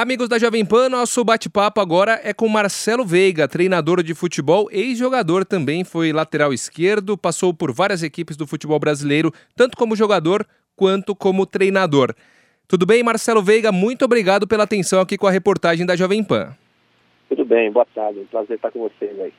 Amigos da Jovem Pan, nosso bate-papo agora é com Marcelo Veiga, treinador de futebol, ex-jogador também, foi lateral esquerdo, passou por várias equipes do futebol brasileiro, tanto como jogador quanto como treinador. Tudo bem, Marcelo Veiga? Muito obrigado pela atenção aqui com a reportagem da Jovem Pan. Tudo bem, boa tarde. Prazer estar com vocês aí.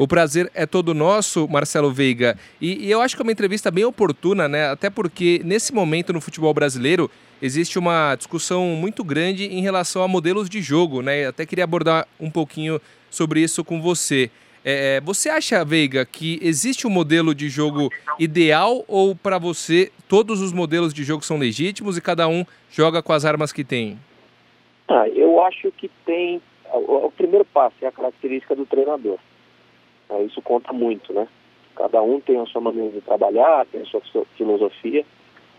O prazer é todo nosso, Marcelo Veiga. E, e, eu acho que é uma entrevista bem oportuna, né? Até porque nesse momento no futebol brasileiro existe uma discussão muito grande em relação a modelos de jogo, né? Eu até queria abordar um pouquinho sobre isso com você. É, você acha, Veiga, que existe um modelo de jogo ideal ou para você todos os modelos de jogo são legítimos e cada um joga com as armas que tem? Ah, eu acho que tem. O, o primeiro passo é a característica do treinador. É, isso conta muito, né? Cada um tem a sua maneira de trabalhar, tem a sua filosofia,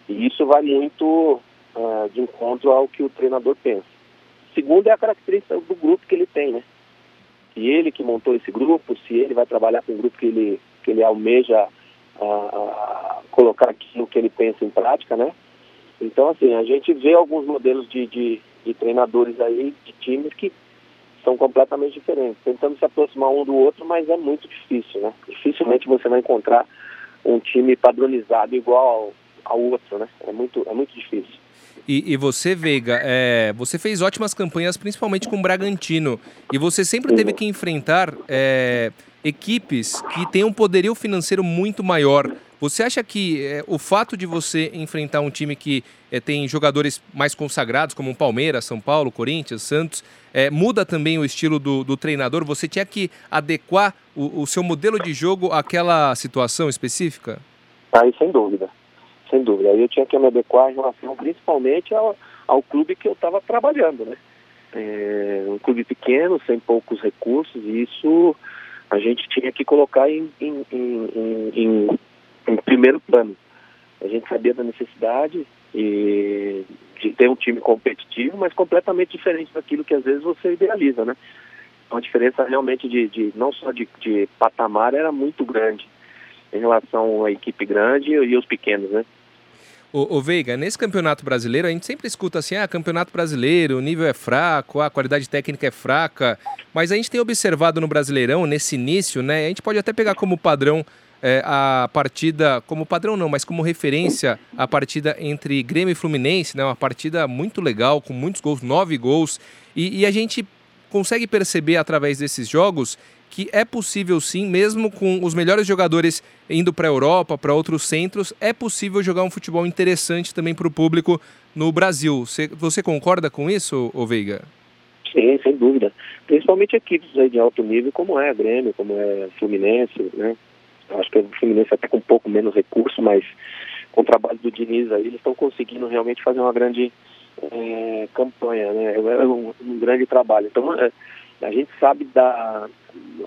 e isso vai muito uh, de encontro ao que o treinador pensa. Segundo é a característica do grupo que ele tem, né? Se ele que montou esse grupo, se ele vai trabalhar com um grupo que ele, que ele almeja uh, colocar aquilo que ele pensa em prática, né? Então, assim, a gente vê alguns modelos de, de, de treinadores aí, de times que são completamente diferentes, tentando se aproximar um do outro, mas é muito difícil, né? Dificilmente você vai encontrar um time padronizado igual ao, outro, né? É muito, é muito difícil. E, e você, Veiga, é, você fez ótimas campanhas, principalmente com o Bragantino, e você sempre teve que enfrentar é, equipes que têm um poderio financeiro muito maior. Você acha que é, o fato de você enfrentar um time que é, tem jogadores mais consagrados, como o Palmeiras, São Paulo, Corinthians, Santos, é, muda também o estilo do, do, treinador? Você tinha que adequar o, o, seu modelo de jogo àquela situação específica? Aí, sem dúvida. Sem dúvida. Aí eu tinha que me adequar em relação principalmente ao, ao clube que eu estava trabalhando, né? Um clube pequeno, sem poucos recursos, e isso a gente tinha que colocar em, em, em, em em primeiro plano. A gente sabia da necessidade e de ter um time competitivo, mas completamente diferente daquilo que às vezes você idealiza, né? Então, a diferença realmente de, de não só de, de, patamar era muito grande em relação à equipe grande e os pequenos, né? O, o Veiga, nesse campeonato brasileiro, a gente sempre escuta assim, ah, campeonato brasileiro, o nível é fraco, a qualidade técnica é fraca, mas a gente tem observado no Brasileirão, nesse início, né, a gente pode até pegar como padrão é, a partida, como padrão não, mas como referência, a partida entre Grêmio e Fluminense, né? Uma partida muito legal, com muitos gols, nove gols. E, e a gente consegue perceber através desses jogos que é possível sim, mesmo com os melhores jogadores indo para a Europa, para outros centros, é possível jogar um futebol interessante também para o público no Brasil. Você, você concorda com isso, ô Veiga? Sim, sem dúvida. Principalmente equipes de alto nível, como é a Grêmio, como é a Fluminense, né? Acho que o Fluminense até com um pouco menos recurso, mas com o trabalho do Diniz aí, eles estão conseguindo realmente fazer uma grande é, campanha, né? É, é um, um, grande trabalho. Então, é, a gente sabe da,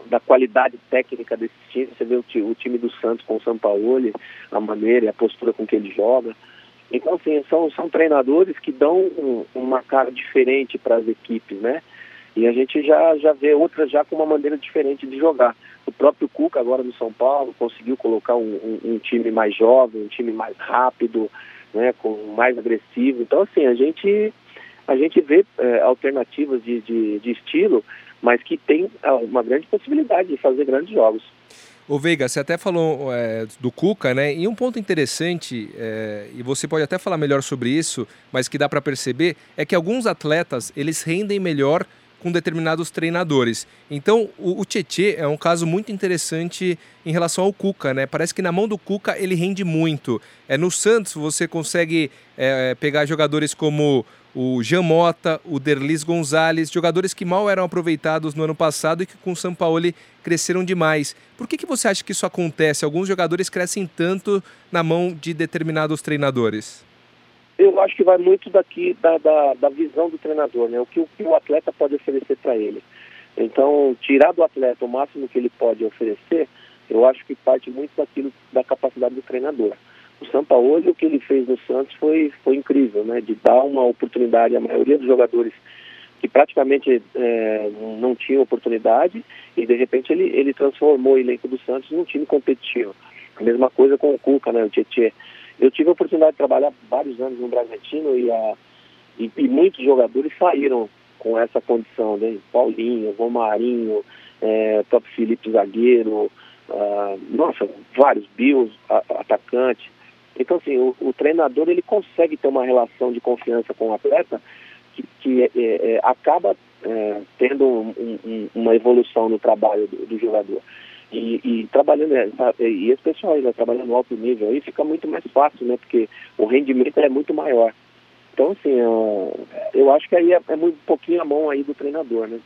da qualidade técnica desse time. Você vê o, o time do Santos com o São Paulo, a maneira e a postura com que ele joga. Então, assim, são, são treinadores que dão um, uma cara diferente para as equipes, né? E a gente já, já vê outras já com uma maneira diferente de jogar. O próprio Cuca, agora no São Paulo, conseguiu colocar um, um, um time mais jovem, um time mais rápido, né, com mais agressivo. Então, assim, a gente, a gente vê é, alternativas de, de, de estilo, mas que tem ah, uma grande possibilidade de fazer grandes jogos. Ô Veiga, você até falou é, do Cuca, né? E um ponto interessante, é, e você pode até falar melhor sobre isso, mas que dá para perceber, é que alguns atletas eles rendem melhor com determinados treinadores. Então, o, o Tietê é um caso muito interessante em relação ao Cuca, né? Parece que na mão do Cuca ele rende muito. É, no Santos você consegue é, pegar jogadores como o Jean Mota, o Derlis Gonzalez, jogadores que mal eram aproveitados no ano passado e que com o São Paulo cresceram demais. Por que, que você acha que isso acontece? Alguns jogadores crescem tanto na mão de determinados treinadores? Eu acho que vai muito daqui da, da, da visão do treinador, né? O que o, que o atleta pode oferecer para ele. Então, tirar do atleta o máximo que ele pode oferecer, eu acho que parte muito daquilo da capacidade do treinador. O Sampaoli, o que ele fez no Santos foi, foi incrível, né? De dar uma oportunidade à maioria dos jogadores que praticamente é, não tinham oportunidade e de repente ele, ele transformou o elenco do Santos num time competitivo. A mesma coisa com o Cuca, né? O Tietchan eu tive a oportunidade de trabalhar vários anos no Bragantino e, a, e, e muitos jogadores saíram com essa condição, né? Paulinho, Romarinho, é, próprio Felipe Zagueiro, uh, nossa, vários, Bills, atacante. Então, assim, o, o, treinador ele consegue ter uma relação de confiança com o atleta que, que é, é, acaba é, tendo um, um, uma evolução no trabalho do, do jogador. E, e, trabalhando, é, e esse pessoal né, trabalhando alto nível aí fica muito mais fácil, né? Porque o rendimento é muito maior. Então, assim, eu, eu acho que aí é, é um pouquinho a mão aí do treinador, né?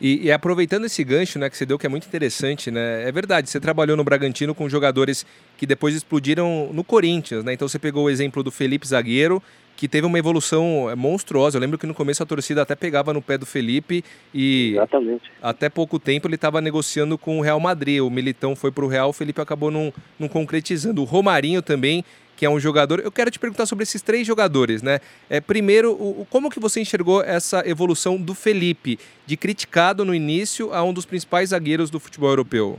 E, e, aproveitando esse gancho né, que você deu, que é muito interessante, né? É verdade, você trabalhou no Bragantino com jogadores que depois explodiram no Corinthians, né? Então você pegou o exemplo do Felipe Zagueiro, que teve uma evolução é, monstruosa. Eu lembro que no começo a torcida até pegava no pé do Felipe e Exatamente. até pouco tempo ele estava negociando com o Real Madrid. O Militão foi para o Real, o Felipe acabou não, não concretizando. O Romarinho também que é um jogador. Eu quero te perguntar sobre esses três jogadores, né? É, primeiro, o, como que você enxergou essa evolução do Felipe, de criticado no início a um dos principais zagueiros do futebol europeu?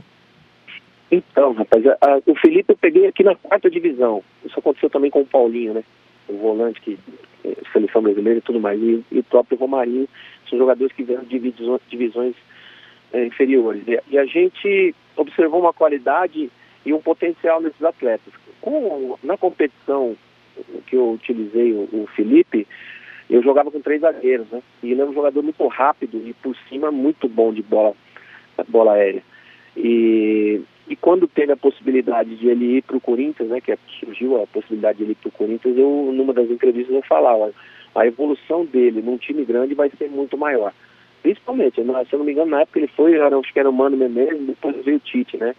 Então, rapaz, a, a, o Felipe eu peguei aqui na quarta divisão. Isso aconteceu também com o Paulinho, né? O volante que é, seleção brasileira e tudo mais. E, e o próprio Romarinho são jogadores que de divisões, divisões é, inferiores. E, e a gente observou uma qualidade e um potencial nesses atletas. Com, na competição que eu utilizei o, o Felipe, eu jogava com três zagueiros, né? E ele é um jogador muito rápido e por cima muito bom de bola, bola aérea. E, e quando teve a possibilidade de ele ir para o Corinthians, né? Que surgiu a possibilidade de ele ir para o Corinthians, eu numa das entrevistas eu falava, a evolução dele num time grande vai ser muito maior. Principalmente, se eu não me engano, na época ele foi, acho que era o Mano Menezes, depois veio o Tite, né?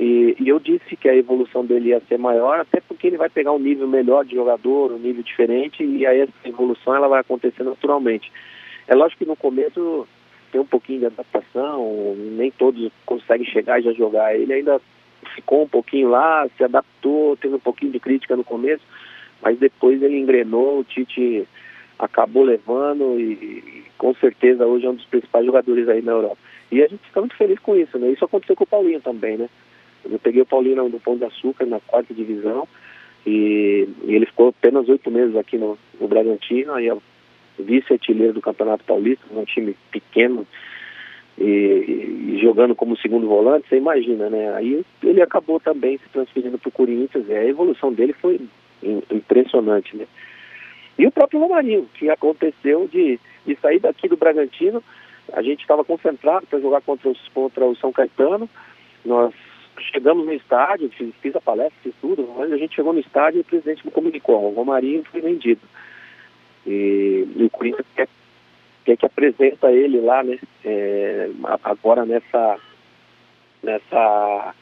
E, e, eu disse que a evolução dele ia ser maior, até porque ele vai pegar um nível melhor de jogador, um nível diferente, e aí essa evolução ela vai acontecer naturalmente. É lógico que no começo tem um pouquinho de adaptação, nem todos conseguem chegar e já jogar. Ele ainda ficou um pouquinho lá, se adaptou, teve um pouquinho de crítica no começo, mas depois ele engrenou, o Tite acabou levando e, com certeza hoje é um dos principais jogadores aí na Europa. E a gente fica muito feliz com isso, né? Isso aconteceu com o Paulinho também, né? Eu peguei o Paulinho no Pão de Açúcar, na quarta divisão, e, e ele ficou apenas oito meses aqui no, no Bragantino, aí vice-artilheiro do Campeonato Paulista, um time pequeno, e, e, jogando como segundo volante, você imagina, né? Aí ele acabou também se transferindo para o Corinthians, e a evolução dele foi impressionante, né? E o próprio Romarinho, que aconteceu de, de sair daqui do Bragantino, a gente estava concentrado para jogar contra, os, contra o São Caetano, nós chegamos no estádio, fiz, fiz, a palestra, fiz tudo, mas a gente chegou no estádio e o presidente me comunicou, o Romarinho foi vendido. E, e o Corinthians quer, quer que apresenta ele lá, né, é, agora nessa, nessa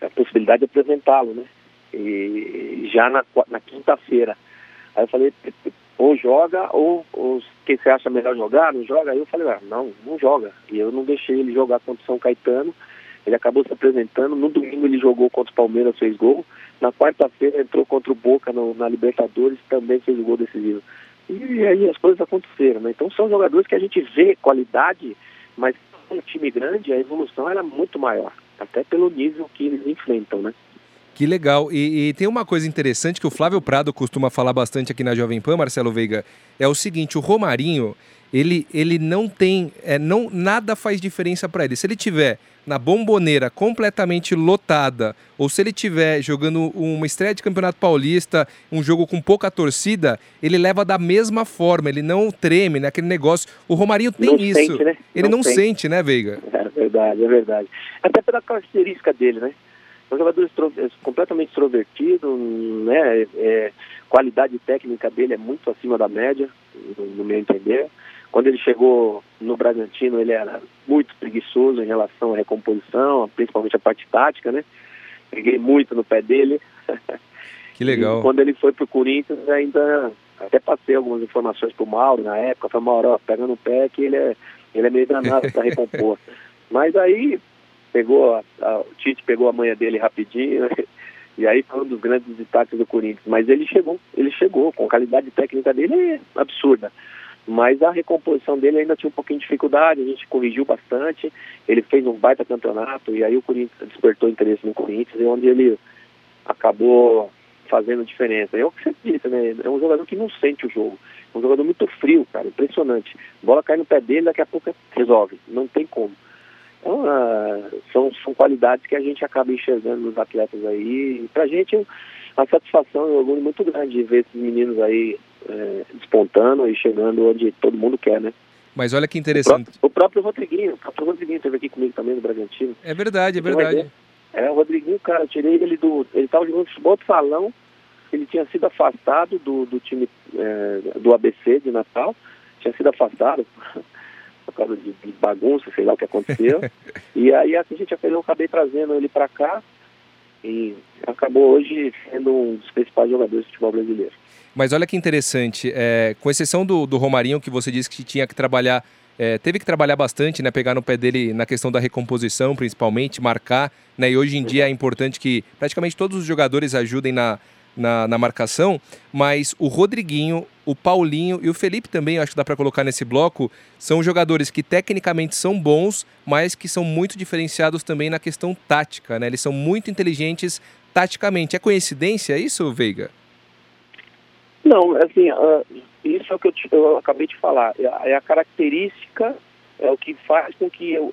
a possibilidade de apresentá-lo, né, e já na, na quinta-feira. Aí eu falei, ou joga, ou, ou quem você acha melhor jogar, não joga? Aí eu falei, ah, não, não joga. E eu não deixei ele jogar contra o São Caetano, ele acabou se apresentando. No domingo ele jogou contra o Palmeiras, fez gol. Na quarta-feira entrou contra o Boca no, na Libertadores, também fez o gol decisivo. E aí as coisas aconteceram, né? Então são jogadores que a gente vê qualidade, mas um time grande, a evolução era muito maior, até pelo nível que eles enfrentam, né? Que legal. E, e, tem uma coisa interessante que o Flávio Prado costuma falar bastante aqui na Jovem Pan, Marcelo Veiga, é o seguinte, o Romarinho, ele, ele não tem, é, não, nada faz diferença para ele. Se ele tiver na bomboneira completamente lotada, ou se ele tiver jogando uma estreia de Campeonato Paulista, um jogo com pouca torcida, ele leva da mesma forma, ele não treme naquele né, negócio. O Romarinho tem não isso. Sente, né? Ele não, não sente. sente, né, Veiga? É verdade, é verdade. Até pela característica dele, né? É um jogador é completamente extrovertido, né? É, qualidade técnica dele é muito acima da média, no meu entender. Quando ele chegou no Bragantino, ele era muito preguiçoso em relação à recomposição, principalmente a parte tática, né? Peguei muito no pé dele. Que legal. E quando ele foi para o Corinthians, ainda até passei algumas informações para o Mauro na época. Falei, Mauro, ó, pega no pé que ele é, ele é meio danado para recompor. Mas aí pegou, a, a, o Tite pegou a manha dele rapidinho, né? e aí foi um dos grandes destaques do Corinthians. Mas ele chegou, ele chegou, com a qualidade técnica dele é absurda. Mas a recomposição dele ainda tinha um pouquinho de dificuldade, a gente corrigiu bastante, ele fez um baita campeonato e aí o Corinthians despertou interesse no Corinthians, e onde ele acabou fazendo diferença. É o que você disse, né? É um jogador que não sente o jogo. Um jogador muito frio, cara, impressionante. bola cai no pé dele, daqui a pouco resolve. Não tem como. Então, uh, são, são qualidades que a gente acaba enxergando nos atletas aí. E pra gente, uma satisfação e um orgulho muito grande de ver esses meninos aí é, despontando e chegando onde todo mundo quer, né? Mas olha que interessante. O próprio, o próprio Rodriguinho, o próprio Rodriguinho esteve aqui comigo também no Bragantino. É verdade, é verdade. É, o Rodriguinho, cara, eu tirei ele do. Ele estava jogando futebol de salão, ele tinha sido afastado do, do time é, do ABC de Natal, tinha sido afastado por causa de, de bagunça, sei lá o que aconteceu. e aí a gente eu acabei trazendo ele para cá e acabou hoje sendo um dos principais jogadores do futebol brasileiro. Mas olha que interessante, é, com exceção do, do Romarinho, que você disse que tinha que trabalhar, é, teve que trabalhar bastante, né, pegar no pé dele na questão da recomposição, principalmente, marcar, né, e hoje em dia é importante que praticamente todos os jogadores ajudem na, na, na, marcação, mas o Rodriguinho, o Paulinho e o Felipe também, acho que dá para colocar nesse bloco, são jogadores que tecnicamente são bons, mas que são muito diferenciados também na questão tática, né? Eles são muito inteligentes taticamente. É coincidência isso, Veiga? Não, assim, uh, isso é o que eu, te, eu, acabei de falar. É, é, a característica, é o que faz com que uh,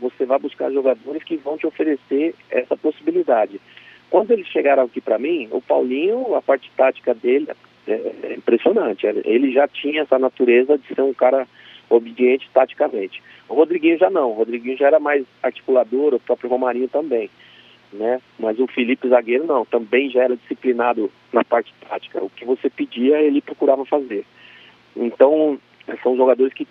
você vá buscar jogadores que vão te oferecer essa possibilidade. Quando eles chegaram aqui para mim, o Paulinho, a parte tática dele é, é impressionante. Ele já tinha essa natureza de ser um cara obediente taticamente. O Rodriguinho já não. O Rodriguinho já era mais articulador, o próprio Romarinho também né? Mas o Felipe zagueiro não, também já era disciplinado na parte tática. O que você pedia, ele procurava fazer. Então, são jogadores que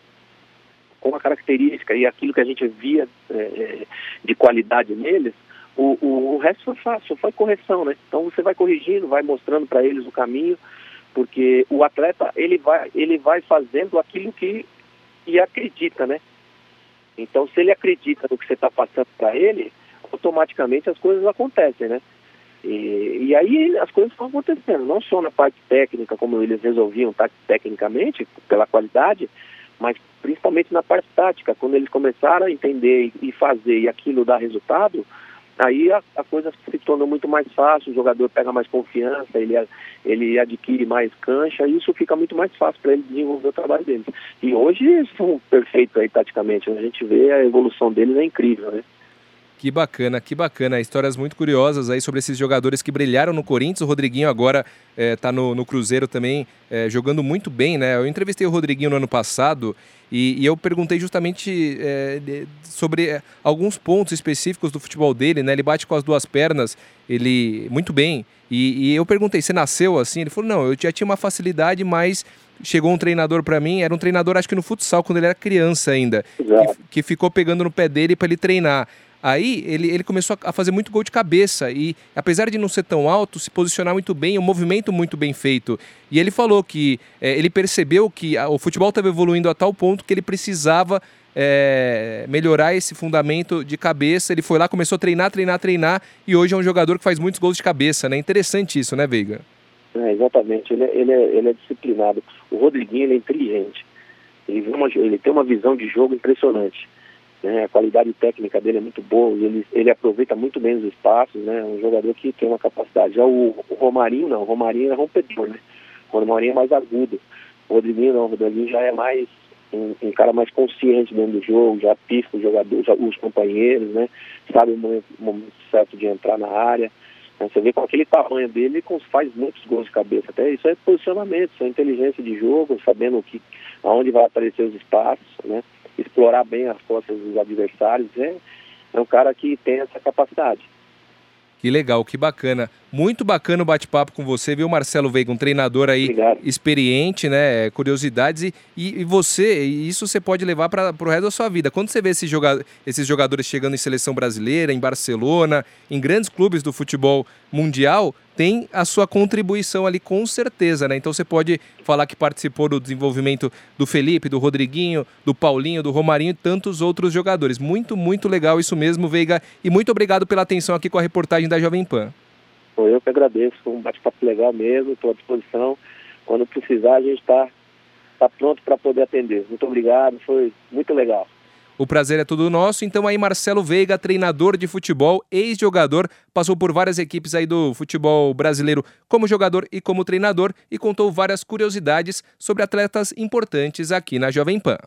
com a característica e aquilo que a gente via é, é, de qualidade neles, o, o, o, resto foi fácil, foi correção, né? Então você vai corrigindo, vai mostrando para eles o caminho, porque o atleta ele vai, ele vai fazendo aquilo que, que acredita, né? Então se ele acredita no que você está passando para ele, automaticamente as coisas acontecem, né? E, e, aí as coisas estão acontecendo, não só na parte técnica, como eles resolviam tá, tecnicamente, pela qualidade, mas principalmente na parte tática, quando eles começaram a entender e fazer e aquilo dar resultado, aí a, a, coisa se torna muito mais fácil, o jogador pega mais confiança, ele, ele adquire mais cancha, e isso fica muito mais fácil para ele desenvolver o trabalho deles. E hoje são perfeitos aí taticamente, a gente vê a evolução deles é incrível, né? Que bacana, que bacana. Histórias muito curiosas aí sobre esses jogadores que brilharam no Corinthians. O Rodriguinho agora está eh, no, no, Cruzeiro também, é, jogando muito bem, né? Eu entrevistei o Rodriguinho no ano passado e, e eu perguntei justamente é, sobre alguns pontos específicos do futebol dele, né? Ele bate com as duas pernas, ele muito bem. E, e eu perguntei, você nasceu assim? Ele falou, não, eu já tinha uma facilidade, mas chegou um treinador para mim, era um treinador acho que no futsal, quando ele era criança ainda, que, que, ficou pegando no pé dele para ele treinar. Aí ele, ele começou a fazer muito gol de cabeça e, apesar de não ser tão alto, se posicionar muito bem, um movimento muito bem feito. E ele falou que é, ele percebeu que a, o futebol estava evoluindo a tal ponto que ele precisava é, melhorar esse fundamento de cabeça. Ele foi lá, começou a treinar, treinar, treinar e hoje é um jogador que faz muitos gols de cabeça, né? Interessante isso, né, Veiga? É, exatamente, ele, é, ele, é, ele é disciplinado. O Rodriguinho ele é inteligente. Ele, uma, ele tem uma visão de jogo impressionante. Né? A qualidade técnica dele é muito boa, ele, ele aproveita muito bem os espaços, né? Um jogador que tem uma capacidade. Já o, o Romarinho não, o Romarinho é rompedor, né? O Romarinho é mais agudo. O Rodriguinho não, o Rodriguinho já é mais um, um, cara mais consciente dentro do jogo, já pifa os jogadores, os companheiros, né? Sabe o momento, momento certo de entrar na área. Né? Você vê com aquele tamanho dele, ele faz muitos gols de cabeça. Até isso é posicionamento, isso é inteligência de jogo, sabendo que, aonde vai aparecer os espaços, né? Explorar bem as costas dos adversários. É, é um cara que tem essa capacidade. Que legal, que bacana. Muito bacana o bate-papo com você, viu, Marcelo Veiga? Um treinador aí Obrigado. experiente, né? Curiosidades. E, e você, isso você pode levar para o resto da sua vida. Quando você vê esses, joga esses jogadores chegando em seleção brasileira, em Barcelona, em grandes clubes do futebol mundial, tem a sua contribuição ali com certeza, né? Então você pode falar que participou do desenvolvimento do Felipe, do Rodriguinho, do Paulinho, do Romarinho e tantos outros jogadores. Muito, muito legal isso mesmo, Veiga. E muito obrigado pela atenção aqui com a reportagem da Jovem Pan. Eu que agradeço, foi um bate-papo legal mesmo, estou à disposição. Quando precisar, a gente está tá pronto para poder atender. Muito obrigado, foi muito legal. O prazer é todo nosso. Então aí Marcelo Veiga, treinador de futebol, ex-jogador, passou por várias equipes aí do futebol brasileiro como jogador e como treinador e contou várias curiosidades sobre atletas importantes aqui na Jovem Pan.